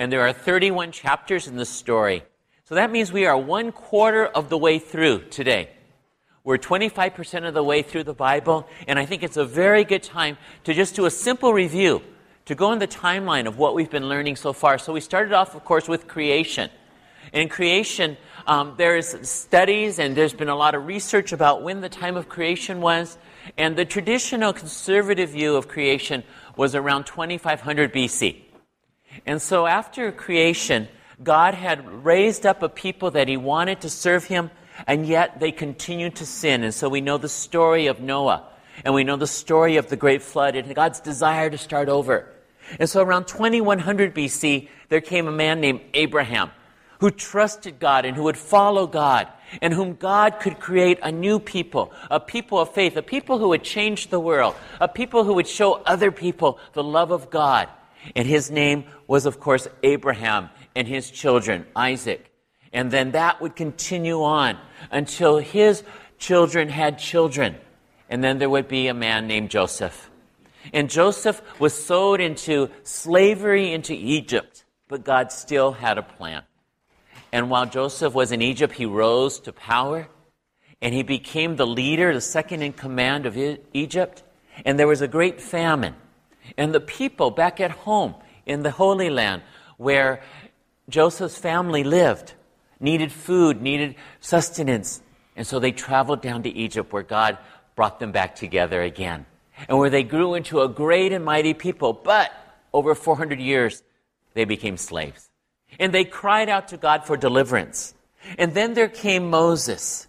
And there are 31 chapters in the story. So that means we are one quarter of the way through today. We're 25% of the way through the Bible, and I think it's a very good time to just do a simple review, to go on the timeline of what we've been learning so far. So we started off, of course, with creation. In creation, um, there's studies and there's been a lot of research about when the time of creation was. And the traditional conservative view of creation was around 2500 BC. And so after creation, God had raised up a people that he wanted to serve him, and yet they continued to sin. And so we know the story of Noah, and we know the story of the great flood, and God's desire to start over. And so around 2100 BC, there came a man named Abraham who trusted God and who would follow God, and whom God could create a new people, a people of faith, a people who would change the world, a people who would show other people the love of God. And his name was, of course, Abraham and his children, Isaac. And then that would continue on until his children had children. And then there would be a man named Joseph. And Joseph was sold into slavery into Egypt, but God still had a plan. And while Joseph was in Egypt, he rose to power and he became the leader, the second in command of Egypt. And there was a great famine. And the people back at home in the Holy Land, where Joseph's family lived, needed food, needed sustenance. And so they traveled down to Egypt, where God brought them back together again. And where they grew into a great and mighty people. But over 400 years, they became slaves and they cried out to God for deliverance. And then there came Moses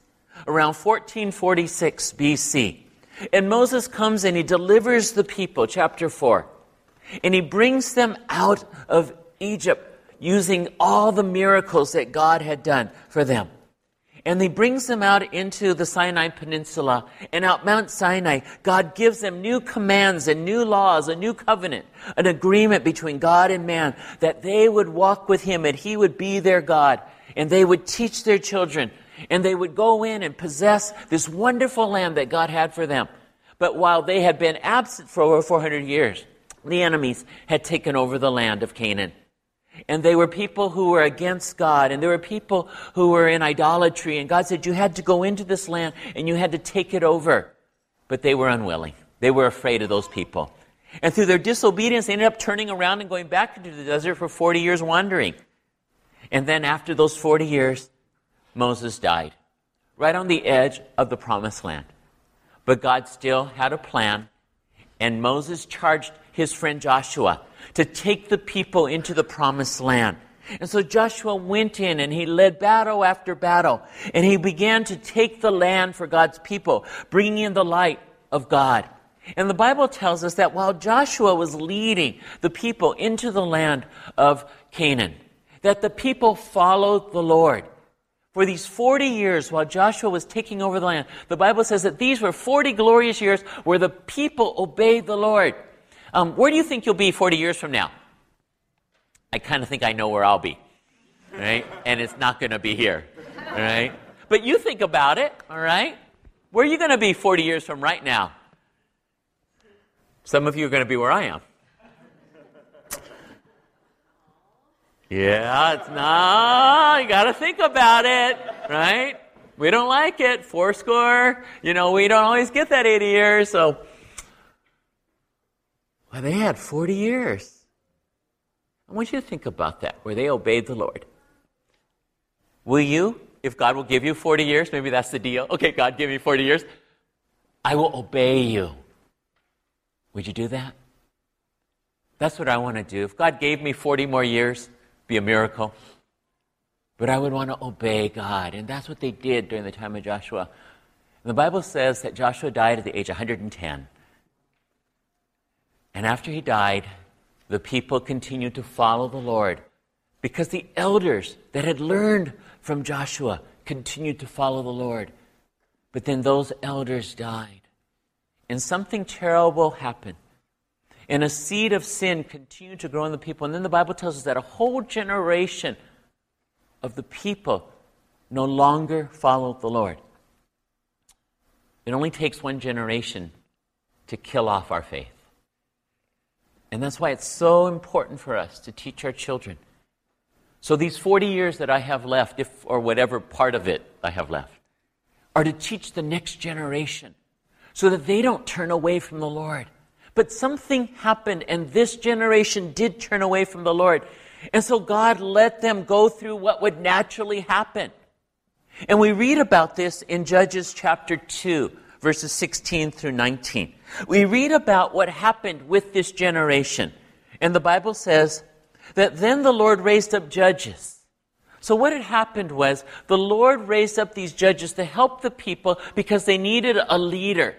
around 1446 BC. And Moses comes and he delivers the people, chapter 4. And he brings them out of Egypt using all the miracles that God had done for them. And he brings them out into the Sinai Peninsula. And out Mount Sinai, God gives them new commands and new laws, a new covenant, an agreement between God and man that they would walk with him and he would be their God. And they would teach their children. And they would go in and possess this wonderful land that God had for them. But while they had been absent for over 400 years, the enemies had taken over the land of Canaan. And they were people who were against God, and there were people who were in idolatry. And God said, You had to go into this land and you had to take it over. But they were unwilling. They were afraid of those people. And through their disobedience, they ended up turning around and going back into the desert for 40 years wandering. And then after those 40 years, Moses died, right on the edge of the promised land. But God still had a plan, and Moses charged his friend Joshua to take the people into the promised land. And so Joshua went in and he led battle after battle and he began to take the land for God's people, bringing in the light of God. And the Bible tells us that while Joshua was leading the people into the land of Canaan, that the people followed the Lord. For these 40 years while Joshua was taking over the land, the Bible says that these were 40 glorious years where the people obeyed the Lord. Um, where do you think you'll be 40 years from now? I kind of think I know where I'll be, right? And it's not going to be here, right? But you think about it, all right? Where are you going to be 40 years from right now? Some of you are going to be where I am. Yeah, it's not. you got to think about it, right? We don't like it. Four score, you know, we don't always get that 80 years, so well, they had 40 years. I want you to think about that, where they obeyed the Lord. Will you, if God will give you 40 years, maybe that's the deal. Okay, God, give me 40 years. I will obey you. Would you do that? That's what I want to do. If God gave me 40 more years, be a miracle. But I would want to obey God. And that's what they did during the time of Joshua. And the Bible says that Joshua died at the age of 110. And after he died, the people continued to follow the Lord because the elders that had learned from Joshua continued to follow the Lord. But then those elders died. And something terrible happened. And a seed of sin continued to grow in the people. And then the Bible tells us that a whole generation of the people no longer followed the Lord. It only takes one generation to kill off our faith. And that's why it's so important for us to teach our children So these 40 years that I have left, if or whatever part of it I have left, are to teach the next generation so that they don't turn away from the Lord. But something happened and this generation did turn away from the Lord. And so God let them go through what would naturally happen. And we read about this in Judges chapter 2, verses 16 through 19. We read about what happened with this generation. And the Bible says that then the Lord raised up judges. So what had happened was the Lord raised up these judges to help the people because they needed a leader.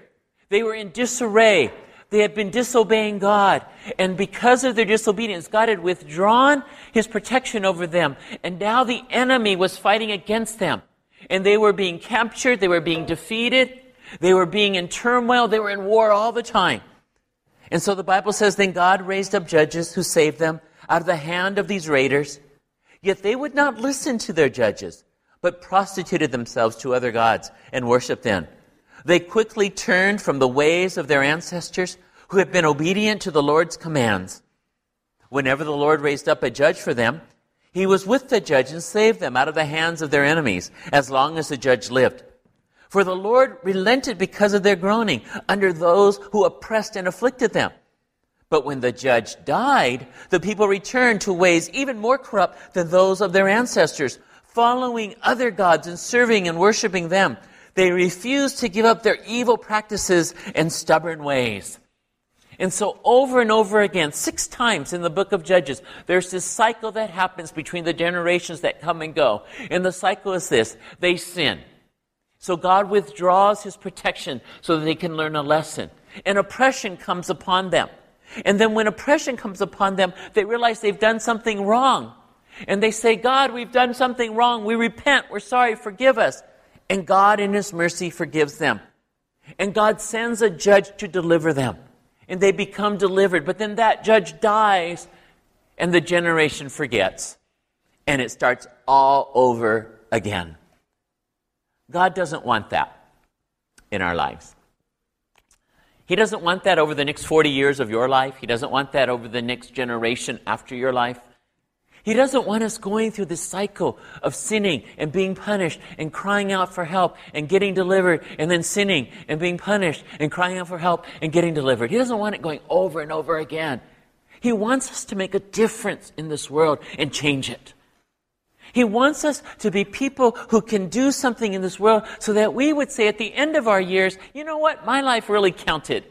They were in disarray. They had been disobeying God. And because of their disobedience, God had withdrawn his protection over them. And now the enemy was fighting against them. And they were being captured. They were being defeated. They were being in turmoil. They were in war all the time. And so the Bible says, then God raised up judges who saved them out of the hand of these raiders. Yet they would not listen to their judges, but prostituted themselves to other gods and worshiped them. They quickly turned from the ways of their ancestors who had been obedient to the Lord's commands. Whenever the Lord raised up a judge for them, he was with the judge and saved them out of the hands of their enemies as long as the judge lived. For the Lord relented because of their groaning under those who oppressed and afflicted them. But when the judge died, the people returned to ways even more corrupt than those of their ancestors, following other gods and serving and worshiping them. They refused to give up their evil practices and stubborn ways. And so over and over again, six times in the book of Judges, there's this cycle that happens between the generations that come and go. And the cycle is this. They sin. So God withdraws his protection so that they can learn a lesson. And oppression comes upon them. And then when oppression comes upon them, they realize they've done something wrong. And they say, God, we've done something wrong. We repent. We're sorry. Forgive us. And God, in His mercy, forgives them. And God sends a judge to deliver them. And they become delivered. But then that judge dies, and the generation forgets. And it starts all over again. God doesn't want that in our lives. He doesn't want that over the next 40 years of your life. He doesn't want that over the next generation after your life. He doesn't want us going through this cycle of sinning and being punished and crying out for help and getting delivered and then sinning and being punished and crying out for help and getting delivered. He doesn't want it going over and over again. He wants us to make a difference in this world and change it. He wants us to be people who can do something in this world so that we would say at the end of our years, you know what? My life really counted.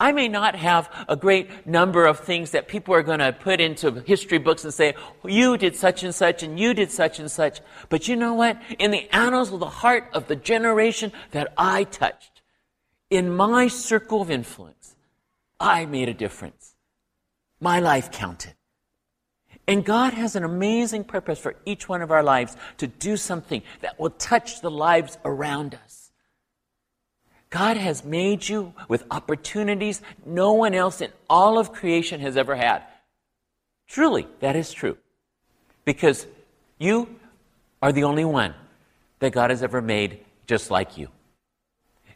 I may not have a great number of things that people are going to put into history books and say, you did such and such and you did such and such. But you know what? In the annals of the heart of the generation that I touched, in my circle of influence, I made a difference. My life counted. And God has an amazing purpose for each one of our lives to do something that will touch the lives around us. God has made you with opportunities no one else in all of creation has ever had. Truly, that is true. Because you are the only one that God has ever made just like you.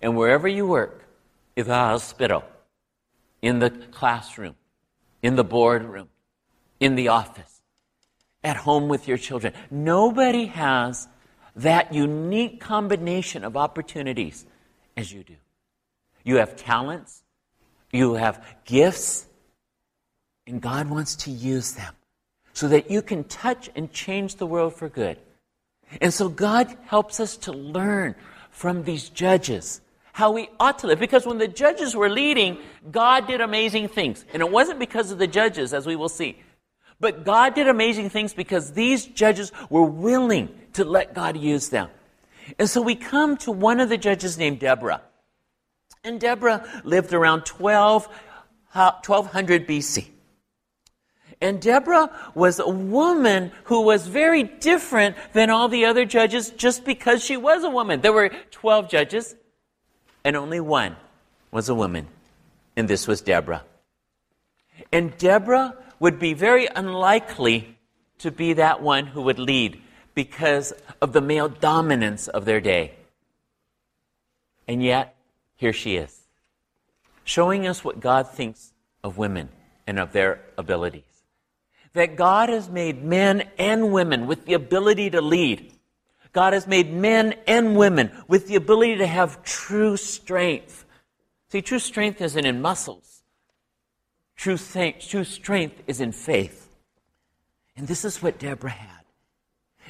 And wherever you work, in the hospital, in the classroom, in the boardroom, in the office, at home with your children. Nobody has that unique combination of opportunities as you do. You have talents, you have gifts, and God wants to use them so that you can touch and change the world for good. And so God helps us to learn from these judges how we ought to live. Because when the judges were leading, God did amazing things. And it wasn't because of the judges, as we will see. But God did amazing things because these judges were willing to let God use them. And so we come to one of the judges named Deborah. And Deborah lived around 12, uh, 1200 BC. And Deborah was a woman who was very different than all the other judges just because she was a woman. There were 12 judges, and only one was a woman. And this was Deborah. And Deborah would be very unlikely to be that one who would lead because of the male dominance of their day. And yet, here she is, showing us what God thinks of women and of their abilities. that God has made men and women with the ability to lead. God has made men and women with the ability to have true strength. See, true strength isn't in muscles. True, th- true strength is in faith. And this is what Deborah had.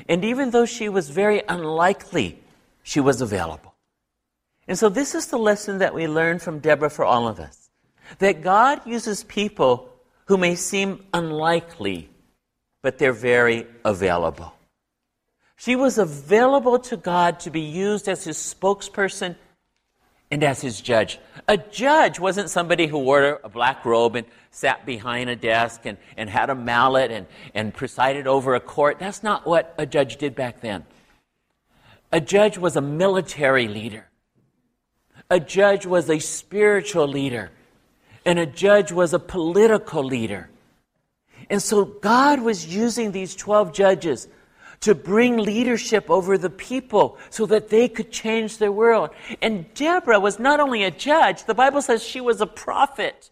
And even though she was very unlikely, she was available. And so this is the lesson that we learn from Deborah for all of us. That God uses people who may seem unlikely, but they're very available. She was available to God to be used as his spokesperson and as his judge. A judge wasn't somebody who wore a black robe and sat behind a desk and, and had a mallet and, and presided over a court. That's not what a judge did back then. A judge was a military leader. A judge was a spiritual leader. And a judge was a political leader. And so God was using these 12 judges to bring leadership over the people so that they could change their world. And Deborah was not only a judge, the Bible says she was a prophet.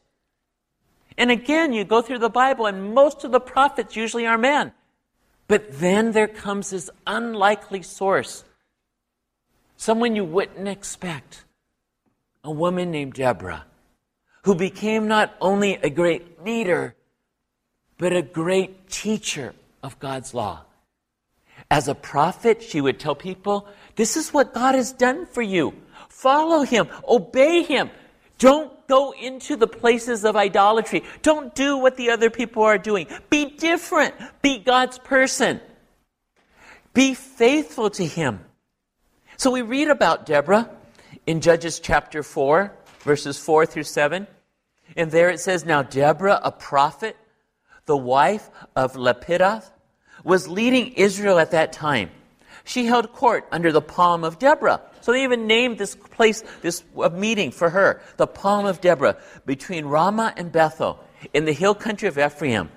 And again, you go through the Bible, and most of the prophets usually are men. But then there comes this unlikely source, someone you wouldn't expect, a woman named Deborah who became not only a great leader, but a great teacher of God's law. As a prophet, she would tell people, This is what God has done for you. Follow Him, obey Him. Don't go into the places of idolatry. Don't do what the other people are doing. Be different. Be God's person. Be faithful to Him. So we read about Deborah in Judges chapter 4 verses 4 through 7. And there it says, Now Deborah, a prophet, the wife of Lapidoth, was leading Israel at that time. She held court under the palm of Deborah. So they even named this place, this meeting for her, the palm of Deborah, between Ramah and Bethel, in the hill country of Ephraim.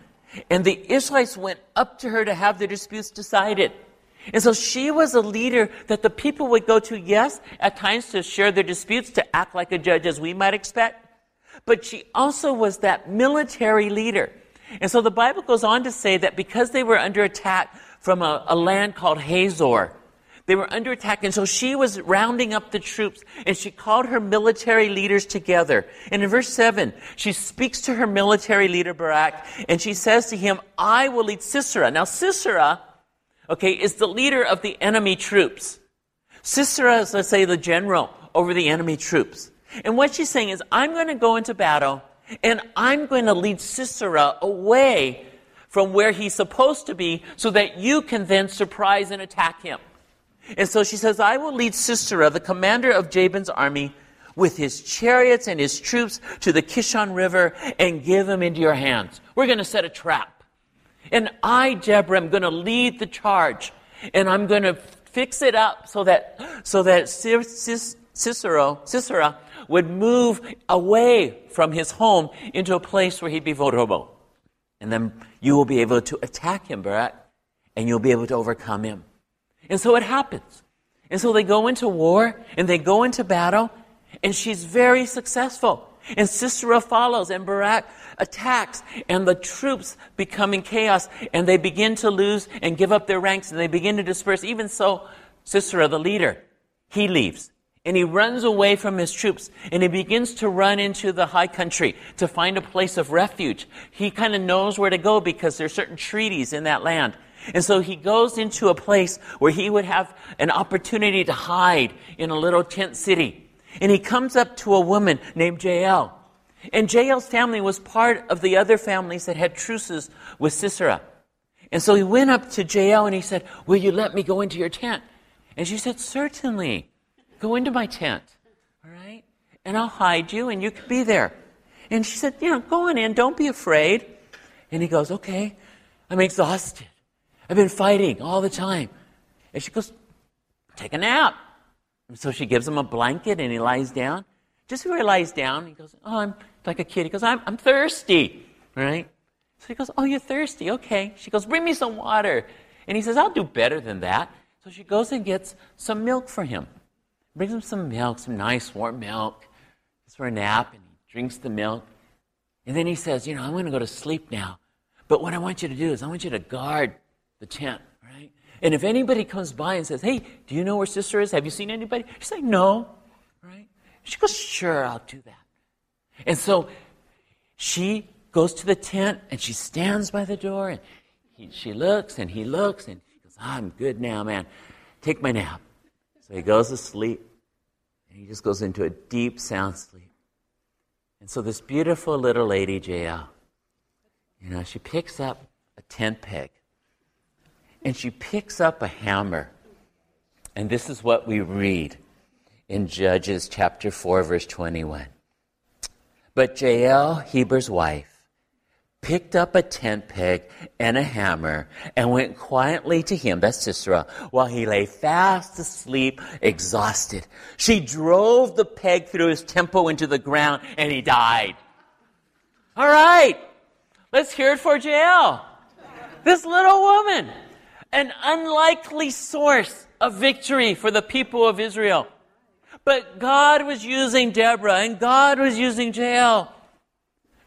And the Israelites went up to her to have their disputes decided. And so she was a leader that the people would go to, yes, at times to share their disputes, to act like a judge as we might expect. But she also was that military leader. And so the Bible goes on to say that because they were under attack from a, a land called Hazor, they were under attack, and so she was rounding up the troops, and she called her military leaders together. And in verse 7, she speaks to her military leader, Barak, and she says to him, I will lead Sisera. Now, Sisera okay, is the leader of the enemy troops. Sisera is, let's say, the general over the enemy troops. And what she's saying is, I'm going to go into battle and I'm going to lead Sisera away from where he's supposed to be so that you can then surprise and attack him. And so she says, I will lead Sisera, the commander of Jabin's army, with his chariots and his troops to the Kishon River and give him into your hands. We're going to set a trap. And I, Deborah, am going to lead the charge. And I'm going to fix it up so that, so that Cicero, Sisera would move away from his home into a place where he'd be vulnerable. And then you will be able to attack him, Barak, and you'll be able to overcome him. And so it happens. And so they go into war and they go into battle, and she's very successful. And Sisera follows, and Barak attacks, and the troops become in chaos, and they begin to lose and give up their ranks, and they begin to disperse. Even so, Sisera, the leader, he leaves. And he runs away from his troops and he begins to run into the high country to find a place of refuge. He kind of knows where to go because there are certain treaties in that land. And so he goes into a place where he would have an opportunity to hide in a little tent city. And he comes up to a woman named Jael. And Jael's family was part of the other families that had truces with Sisera. And so he went up to Jael and he said, Will you let me go into your tent? And she said, Certainly. Go into my tent. All right? And I'll hide you and you can be there. And she said, You know, go on in. Don't be afraid. And he goes, Okay. I'm exhausted. I've been fighting all the time. And she goes, Take a nap. And so she gives him a blanket and he lies down. Just before he lies down, he goes, Oh, I'm like a kid. He goes, I'm, I'm thirsty. Right? So he goes, Oh, you're thirsty. Okay. She goes, Bring me some water. And he says, I'll do better than that. So she goes and gets some milk for him. Brings him some milk, some nice warm milk. Just for a nap, and he drinks the milk. And then he says, You know, I'm going to go to sleep now. But what I want you to do is I want you to guard the tent, right? And if anybody comes by and says, Hey, do you know where Sisera is? Have you seen anybody? She's like, No, right? She goes, Sure, I'll do that. And so she goes to the tent and she stands by the door and he, she looks and he looks and he goes, I'm good now, man. Take my nap. So he goes to sleep and he just goes into a deep sound sleep. And so this beautiful little lady, Jael, you know, she picks up a tent peg and she picks up a hammer. And this is what we read in Judges chapter 4, verse 21. But Jael, Heber's wife, picked up a tent peg and a hammer and went quietly to him, that's Sisera, while he lay fast asleep, exhausted. She drove the peg through his temple into the ground and he died. All right, let's hear it for Jael. This little woman, an unlikely source of victory for the people of Israel. But God was using Deborah and God was using Jael.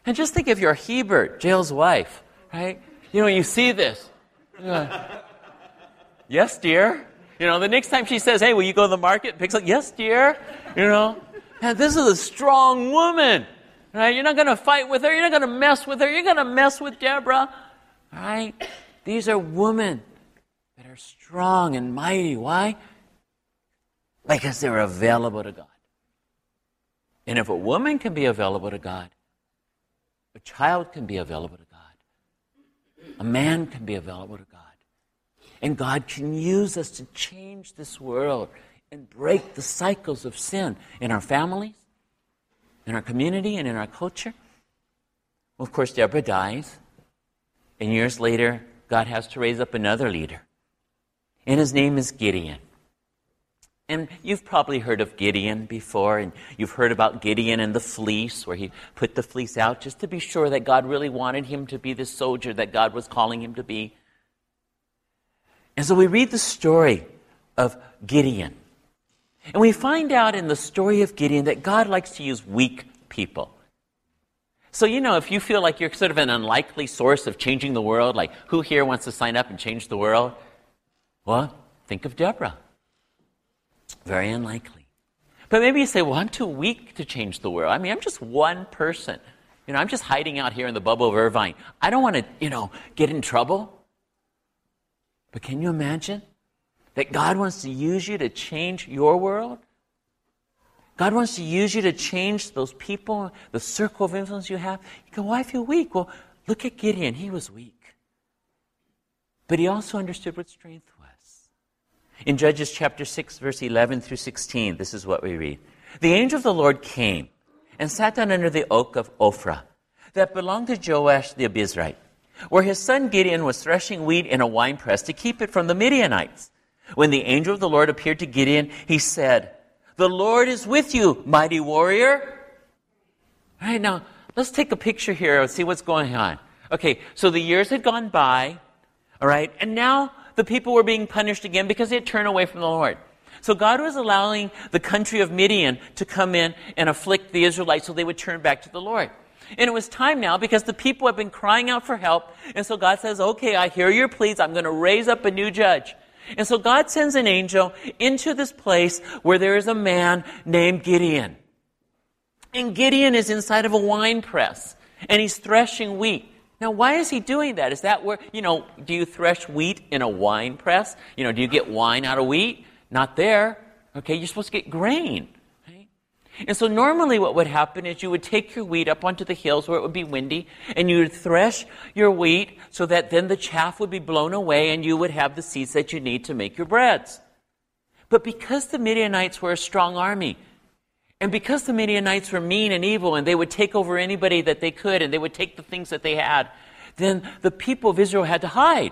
And just think if you're Heber, Jael's wife, right? You know, you see this. yes, dear. You know, the next time she says, hey, will you go to the market? Picks up, yes, dear. You know, and this is a strong woman. Right? You're not going to fight with her. You're not going to mess with her. You're going to mess with Deborah. Right? These are women that are strong and mighty. Why? because they're available to God. And if a woman can be available to God, a child can be available to God, a man can be available to God. And God can use us to change this world and break the cycles of sin in our families, in our community, and in our culture. Well, of course, Deborah dies. And years later, God has to raise up another leader. And his name is Gideon. And you've probably heard of Gideon before, and you've heard about Gideon and the fleece, where he put the fleece out just to be sure that God really wanted him to be the soldier that God was calling him to be. And so we read the story of Gideon. And we find out in the story of Gideon that God likes to use weak people. So, you know, if you feel like you're sort of an unlikely source of changing the world, like who here wants to sign up and change the world? Well, think of Deborah. Very unlikely. But maybe you say, well, I'm too weak to change the world. I mean, I'm just one person. You know, I'm just hiding out here in the bubble of Irvine. I don't want to, you know, get in trouble. But can you imagine that God wants to use you to change your world? God wants to use you to change those people, the circle of influence you have. You go, I feel weak. Well, look at Gideon. He was weak. But he also understood what strength in Judges chapter 6, verse 11 through 16, this is what we read. The angel of the Lord came and sat down under the oak of Ophrah that belonged to Joash the Abiezrite, where his son Gideon was threshing wheat in a winepress to keep it from the Midianites. When the angel of the Lord appeared to Gideon, he said, The Lord is with you, mighty warrior. All right, now let's take a picture here and see what's going on. Okay, so the years had gone by, all right, and now the people were being punished again because they had turned away from the Lord. So God was allowing the country of Midian to come in and afflict the Israelites so they would turn back to the Lord. And it was time now because the people have been crying out for help. And so God says, okay, I hear your pleas. I'm going to raise up a new judge. And so God sends an angel into this place where there is a man named Gideon. And Gideon is inside of a wine press and he's threshing wheat. Now, why is he doing that? Is that where, you know, do you thresh wheat in a wine press? You know, do you get wine out of wheat? Not there. Okay, you're supposed to get grain. And so normally what would happen is you would take your wheat up onto the hills where it would be windy, and you would thresh your wheat so that then the chaff would be blown away and you would have the seeds that you need to make your breads. But because the Midianites were a strong army, and because the Midianites were mean and evil and they would take over anybody that they could and they would take the things that they had, then the people of Israel had to hide.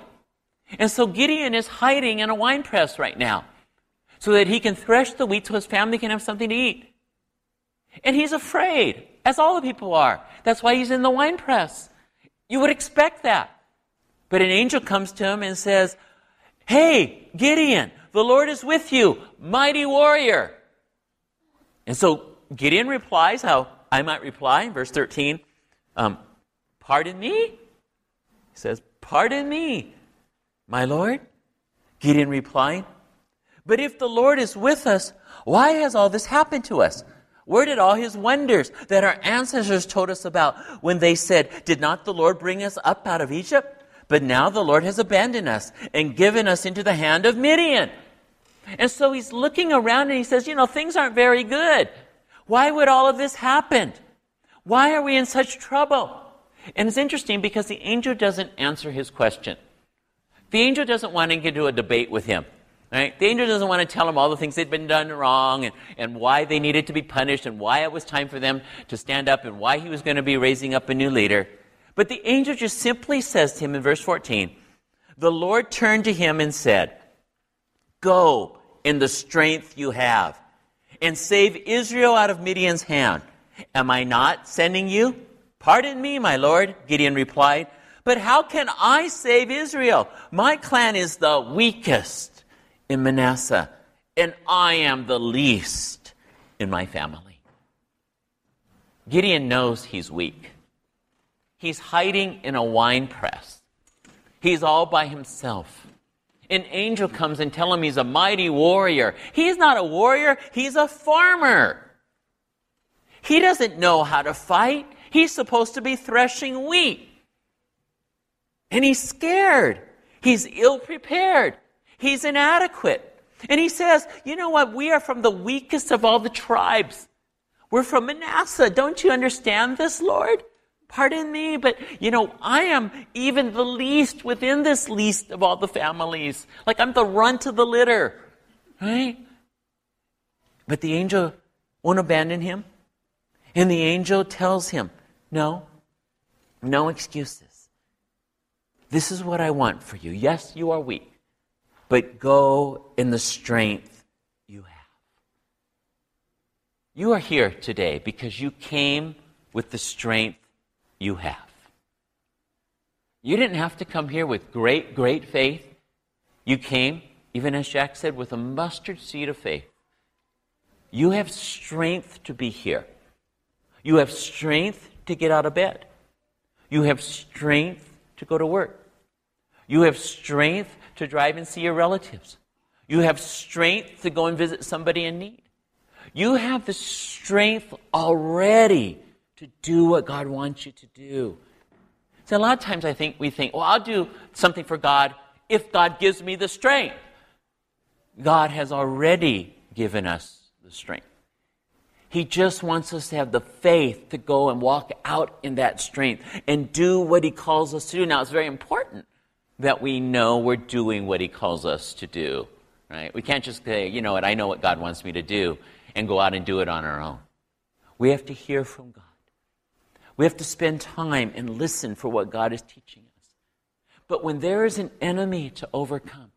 And so Gideon is hiding in a wine press right now so that he can thresh the wheat so his family can have something to eat. And he's afraid, as all the people are. That's why he's in the wine press. You would expect that. But an angel comes to him and says, Hey, Gideon, the Lord is with you, mighty warrior. And so Gideon replies how I might reply in verse 13 um, Pardon me? He says, Pardon me, my Lord. Gideon replied, But if the Lord is with us, why has all this happened to us? Where did all his wonders that our ancestors told us about when they said, Did not the Lord bring us up out of Egypt? But now the Lord has abandoned us and given us into the hand of Midian. And so he's looking around and he says, You know, things aren't very good. Why would all of this happen? Why are we in such trouble? And it's interesting because the angel doesn't answer his question. The angel doesn't want to get into a debate with him. Right? The angel doesn't want to tell him all the things they'd been done wrong and, and why they needed to be punished and why it was time for them to stand up and why he was going to be raising up a new leader. But the angel just simply says to him in verse 14, The Lord turned to him and said, Go in the strength you have and save Israel out of Midian's hand. Am I not sending you? Pardon me, my Lord, Gideon replied. But how can I save Israel? My clan is the weakest in Manasseh, and I am the least in my family. Gideon knows he's weak. He's hiding in a wine press. He's all by himself. An angel comes and tells him he's a mighty warrior. He's not a warrior, he's a farmer. He doesn't know how to fight. He's supposed to be threshing wheat. And he's scared. He's ill prepared. He's inadequate. And he says, You know what? We are from the weakest of all the tribes. We're from Manasseh. Don't you understand this, Lord? Pardon me, but you know, I am even the least within this least of all the families. Like I'm the runt of the litter. Right? But the angel won't abandon him. And the angel tells him, No, no excuses. This is what I want for you. Yes, you are weak, but go in the strength you have. You are here today because you came with the strength you have. You didn't have to come here with great, great faith. You came, even as Jack said, with a mustard seed of faith. You have strength to be here. You have strength to get out of bed. You have strength to go to work. You have strength to drive and see your relatives. You have strength to go and visit somebody in need. You have the strength already to do what God wants you to do. So a lot of times I think we think, well, I'll do something for God if God gives me the strength. God has already given us the strength. He just wants us to have the faith to go and walk out in that strength and do what He calls us to do. Now, it's very important that we know we're doing what He calls us to do, right? We can't just say, you know what, I know what God wants me to do and go out and do it on our own. We have to hear from God. We have to spend time and listen for what God is teaching us. But when there is an enemy to overcome,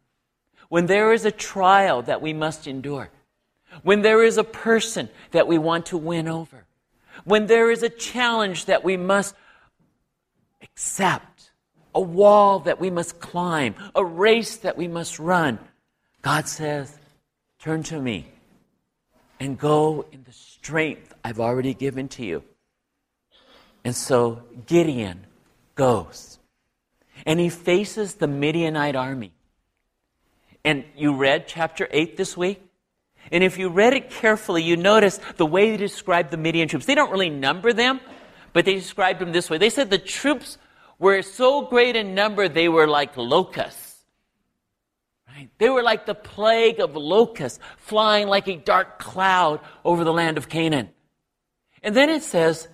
when there is a trial that we must endure, when there is a person that we want to win over, when there is a challenge that we must accept, a wall that we must climb, a race that we must run, God says, Turn to me and go in the strength I've already given to you. And so Gideon goes and he faces the Midianite army. And you read chapter 8 this week? And if you read it carefully, you notice the way they describe the Midian troops. They don't really number them, but they described them this way. They said the troops were so great in number, they were like locusts. Right? They were like the plague of locusts, flying like a dark cloud over the land of Canaan. And then it says,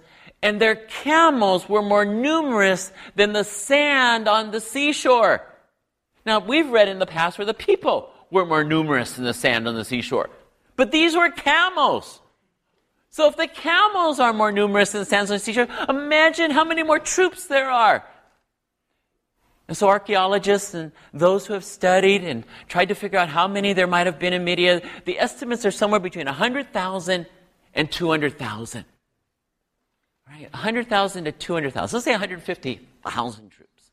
and their camels were more numerous than the sand on the seashore. Now, we've read in the past where the people were more numerous than the sand on the seashore. But these were camels. So if the camels are more numerous than the sand on the seashore, imagine how many more troops there are. And so archaeologists and those who have studied and tried to figure out how many there might have been in Midian, the estimates are somewhere between 100,000 and 200,000. Right? 100,000 to 200,000. Let's say 150,000 troops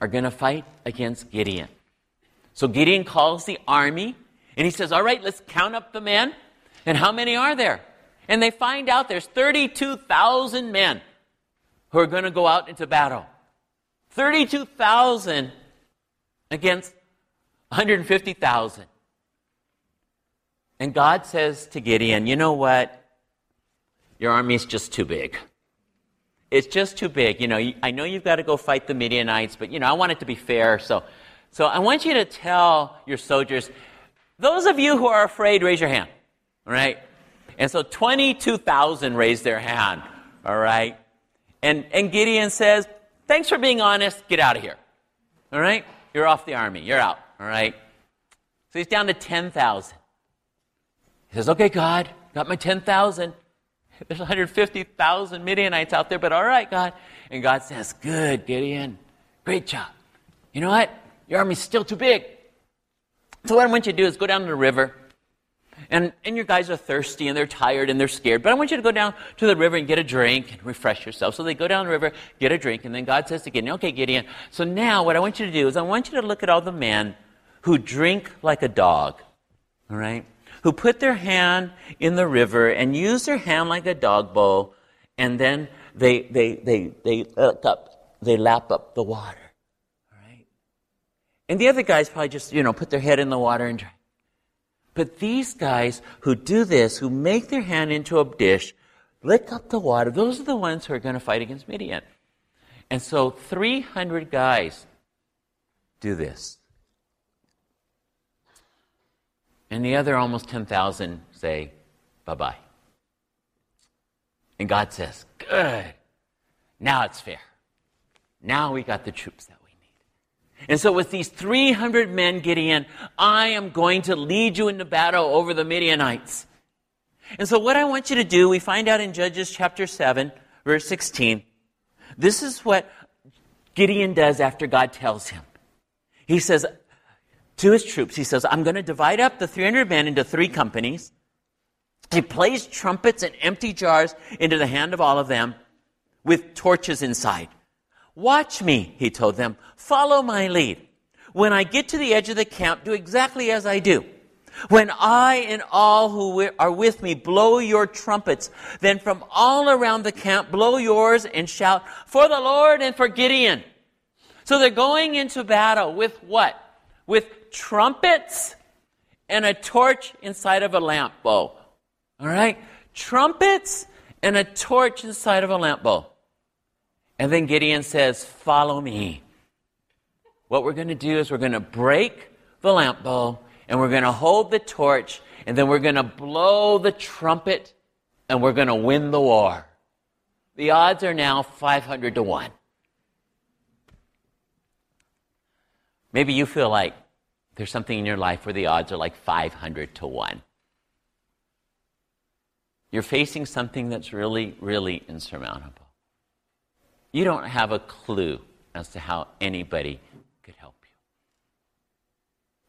are going to fight against Gideon. So Gideon calls the army and he says, All right, let's count up the men. And how many are there? And they find out there's 32,000 men who are going to go out into battle. 32,000 against 150,000. And God says to Gideon, You know what? Your army's just too big. It's just too big. You know, I know you've got to go fight the Midianites, but, you know, I want it to be fair. So, so I want you to tell your soldiers, those of you who are afraid, raise your hand. All right? And so 22,000 raised their hand. All right? And, and Gideon says, Thanks for being honest. Get out of here. All right? You're off the army. You're out. All right? So he's down to 10,000. He says, Okay, God, got my 10,000. There's 150,000 Midianites out there, but all right, God. And God says, Good, Gideon. Great job. You know what? Your army's still too big. So what I want you to do is go down to the river and, and your guys are thirsty and they're tired and they're scared. But I want you to go down to the river and get a drink and refresh yourself. So they go down the river, get a drink, and then God says to Gideon, okay, Gideon, so now what I want you to do is I want you to look at all the men who drink like a dog. All right? Who put their hand in the river and use their hand like a dog bowl, and then they, they, they, they, look up, they lap up the water. All right? And the other guys probably just, you know, put their head in the water and drink. But these guys who do this, who make their hand into a dish, lick up the water, those are the ones who are going to fight against Midian. And so 300 guys do this. And the other almost 10,000 say, bye bye. And God says, good. Now it's fair. Now we got the troops that we need. and so with these 300 men, Gideon, I am going to lead you into battle over the Midianites. And so what I want you to do, we find out in Judges chapter 7, verse 16. This is what Gideon does after God tells him. He says to his troops, he says, I'm going to divide up the 300 men into three companies. He placed trumpets and empty jars into the hand of all of them with torches inside. Watch me, he told them. Follow my lead. When I get to the edge of the camp, do exactly as I do. When I and all who are with me blow your trumpets, then from all around the camp blow yours and shout, for the Lord and for Gideon. So they're going into battle with what? With trumpets and a torch inside of a lamp bowl. All right? Trumpets and a torch inside of a lamp bowl. And then Gideon says, Follow me. What we're going to do is we're going to break the lamp bowl and we're going to hold the torch and then we're going to blow the trumpet and we're going to win the war. The odds are now 500 to 1. Maybe you feel like there's something in your life where the odds are like 500 to 1. You're facing something that's really, really insurmountable. You don't have a clue as to how anybody could help you.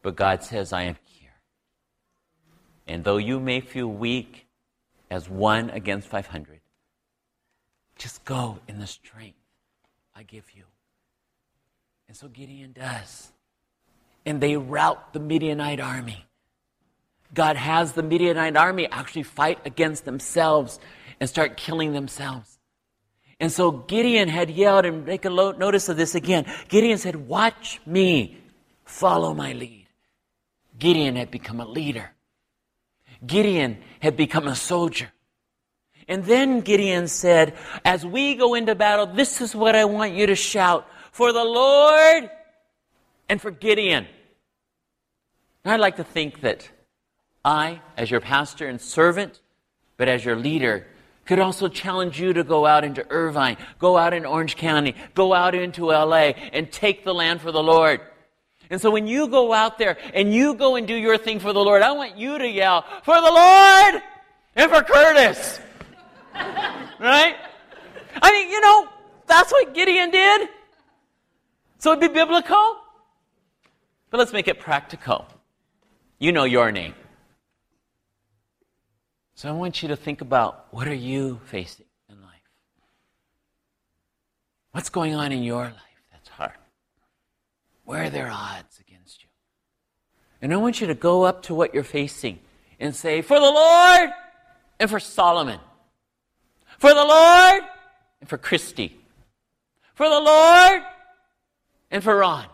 But God says, I am here. And though you may feel weak as one against 500, just go in the strength I give you. And so Gideon does. And they rout the Midianite army. God has the Midianite army actually fight against themselves and start killing themselves. And so Gideon had yelled, and make a notice of this again. Gideon said, Watch me, follow my lead. Gideon had become a leader. Gideon had become a soldier. And then Gideon said, As we go into battle, this is what I want you to shout for the Lord and for Gideon. And I'd like to think that I, as your pastor and servant, but as your leader, could also challenge you to go out into Irvine, go out in Orange County, go out into LA and take the land for the Lord. And so when you go out there and you go and do your thing for the Lord, I want you to yell, for the Lord and for Curtis. right? I mean, you know, that's what Gideon did. So it'd be biblical. But let's make it practical. You know your name. So I want you to think about what are you facing in life? What's going on in your life that's hard? Where are there odds against you? And I want you to go up to what you're facing and say, For the Lord and for Solomon. For the Lord and for Christy. For the Lord and for Ron,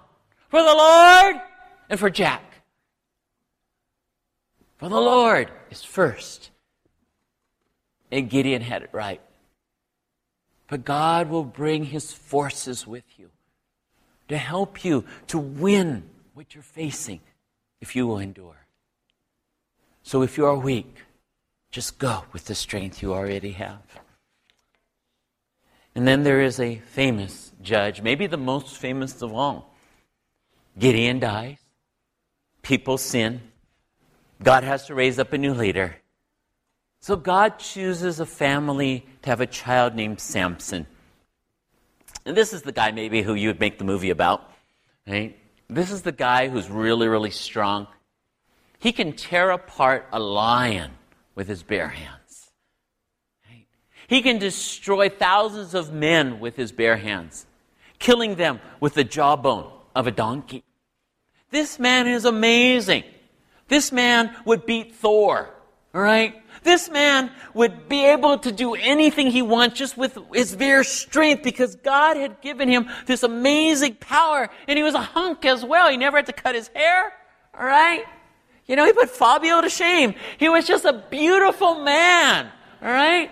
for the Lord and for Jack. For the Lord is first. And Gideon had it right. But God will bring his forces with you to help you to win what you're facing if you will endure. So if you are weak, just go with the strength you already have. And then there is a famous judge, maybe the most famous of all. Gideon dies. People sin. God has to raise up a new leader. So God chooses a family to have a child named Samson. And this is the guy maybe who you would make the movie about. Right? This is the guy who's really, really strong. He can tear apart a lion with his bare hands. Right? He can destroy thousands of men with his bare hands, killing them with the jawbone of a donkey. This man is amazing. This man would beat Thor, all right? This man would be able to do anything he wants just with his bare strength because God had given him this amazing power and he was a hunk as well. He never had to cut his hair, all right? You know, he put Fabio to shame. He was just a beautiful man, all right?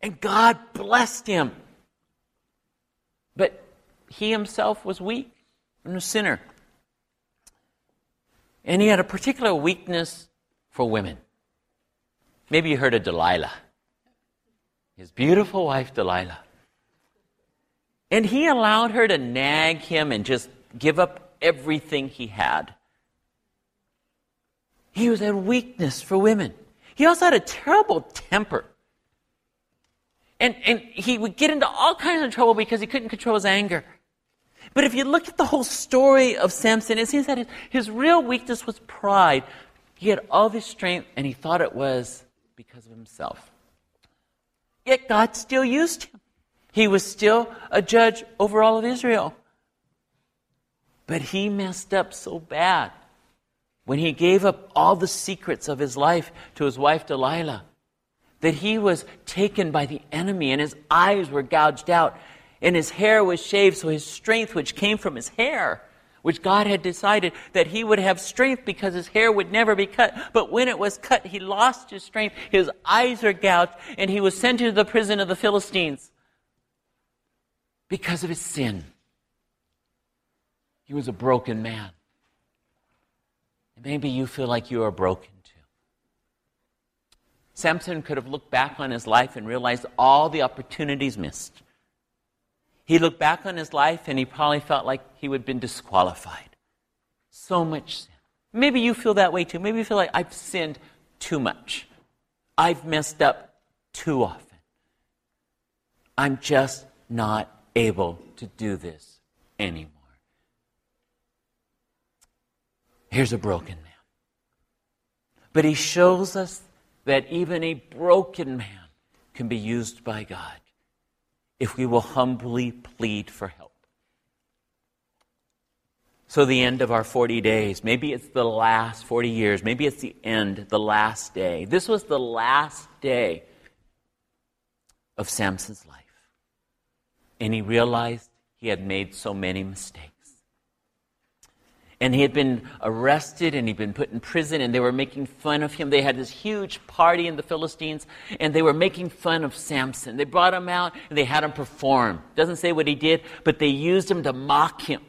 And God blessed him. But he himself was weak and a sinner. And he had a particular weakness for women. Maybe you heard of Delilah, his beautiful wife, Delilah. And he allowed her to nag him and just give up everything he had. He was a weakness for women. He also had a terrible temper. And, and he would get into all kinds of trouble because he couldn't control his anger. But if you look at the whole story of Samson, it seems that his, real weakness was pride. He had all this strength, and he thought it was because of himself. Yet God still used him. He was still a judge over all of Israel. But he messed up so bad when he gave up all the secrets of his life to his wife Delilah that he was taken by the enemy and his eyes were gouged out and his hair was shaved, so his strength, which came from his hair, which God had decided that he would have strength because his hair would never be cut. But when it was cut, he lost his strength. His eyes are gouged, and he was sent to the prison of the Philistines because of his sin. He was a broken man. And maybe you feel like you are broken too. Samson could have looked back on his life and realized all the opportunities missed. He looked back on his life and he probably felt like he would have been disqualified. So much sin. Maybe you feel that way too. Maybe you feel like I've sinned too much. I've messed up too often. I'm just not able to do this anymore. Here's a broken man. But he shows us that even a broken man can be used by God if we will humbly plead for help. So, the end of our 40 days, maybe it's the last 40 years, maybe it's the end, the last day. This was the last day of Samson's life. And he realized he had made so many mistakes and he had been arrested and he'd been put in prison and they were making fun of him. They had this huge party in the Philistines and they were making fun of Samson. They brought him out and they had him perform. Doesn't say what he did, but they used him to mock him.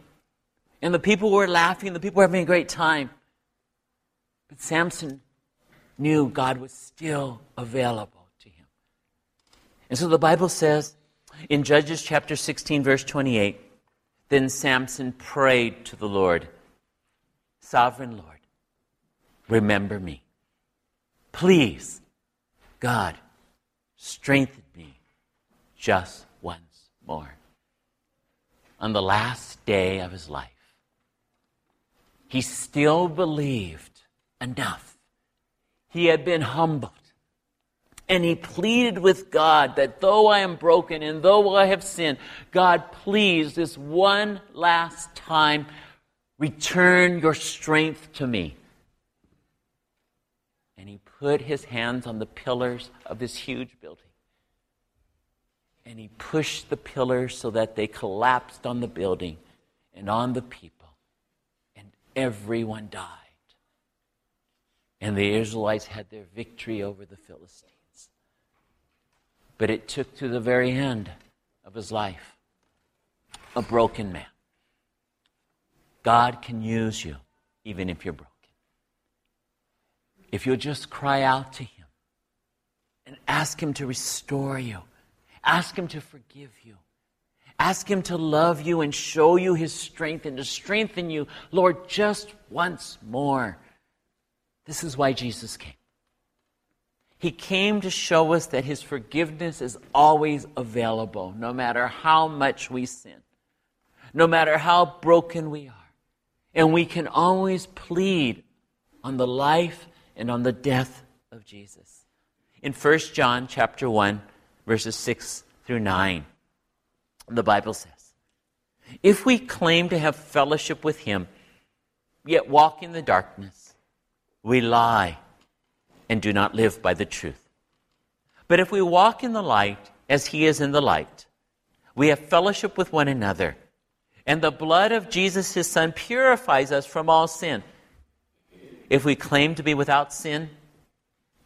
And the people were laughing, the people were having a great time. But Samson knew God was still available to him. And so the Bible says in Judges chapter 16, verse 28, then Samson prayed to the Lord Sovereign Lord, remember me. Please, God, strengthen me just once more. On the last day of his life, he still believed enough. He had been humbled. And he pleaded with God that though I am broken and though I have sinned, God, please, this one last time, Return your strength to me. And he put his hands on the pillars of this huge building. and he pushed the pillars so that they collapsed on the building and on the people, and everyone died. And the Israelites had their victory over the Philistines. But it took to the very end of his life a broken man. God can use you even if you're broken. If you'll just cry out to him and ask him to restore you, ask him to forgive you. Ask Him to love you and show you His strength and to strengthen you, Lord, just once more. This is why Jesus came. He came to show us that His forgiveness is always available, no matter how much we sin, no matter how broken we are. And we can always plead on the life and on the death of Jesus. In 1 John chapter 1, verses 6 through 9, the Bible says, If we claim to have fellowship with Him, yet walk in the darkness, we lie and do not live by the truth. But if we walk in the light as He is in the light, we have fellowship with one another. And the blood of Jesus, His Son, purifies us from all sin. If we claim to be without sin,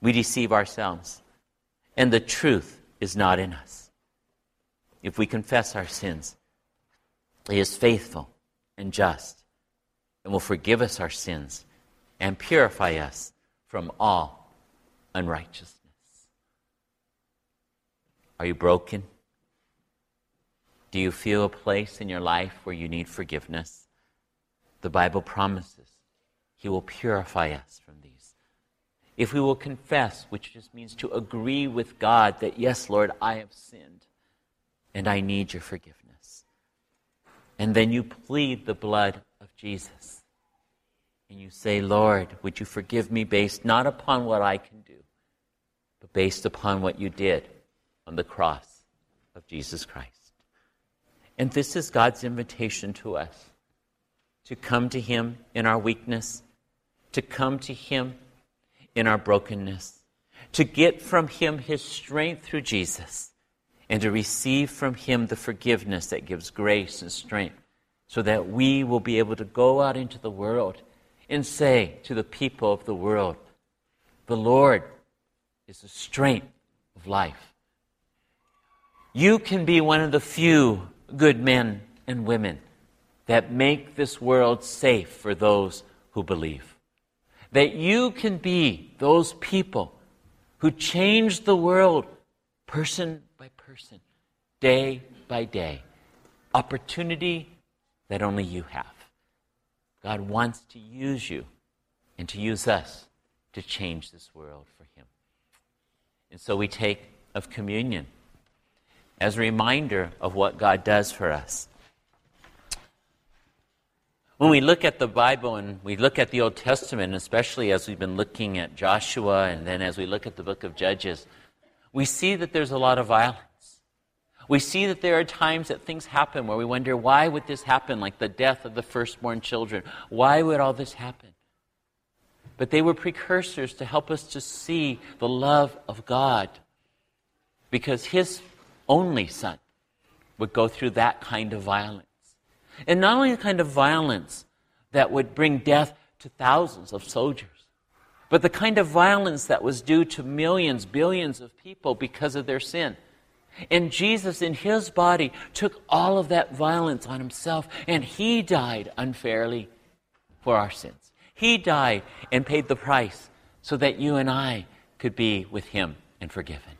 we deceive ourselves, and the truth is not in us. If we confess our sins, He is faithful and just and will forgive us our sins and purify us from all unrighteousness. Are you broken? Do you feel a place in your life where you need forgiveness? The Bible promises He will purify us from these. If we will confess, which just means to agree with God that, yes, Lord, I have sinned and I need your forgiveness. And then you plead the blood of Jesus. And you say, Lord, would you forgive me based not upon what I can do, but based upon what you did on the cross of Jesus Christ. And this is God's invitation to us to come to Him in our weakness, to come to Him in our brokenness, to get from Him His strength through Jesus, and to receive from Him the forgiveness that gives grace and strength, so that we will be able to go out into the world and say to the people of the world, The Lord is the strength of life. You can be one of the few good men and women that make this world safe for those who believe. That you can be those people who change the world person by person, day by day. Opportunity that only you have. God wants to use you and to use us to change this world for Him. And so we take of communion as a reminder of what God does for us. When we look at the Bible and we look at the Old Testament, especially as we've been looking at Joshua and then as we look at the book of Judges, we see that there's a lot of violence. We see that there are times that things happen where we wonder, why would this happen? Like the death of the firstborn children. Why would all this happen? but they were precursors to help us to see the love of God because his only son would go through that kind of violence. And not only the kind of violence that would bring death to thousands of soldiers, but the kind of violence that was due to millions, billions of people because of their sin. And Jesus, in his body, took all of that violence on himself, and he died unfairly for our sins. He died and paid the price so that you and I could be with Him and forgiven.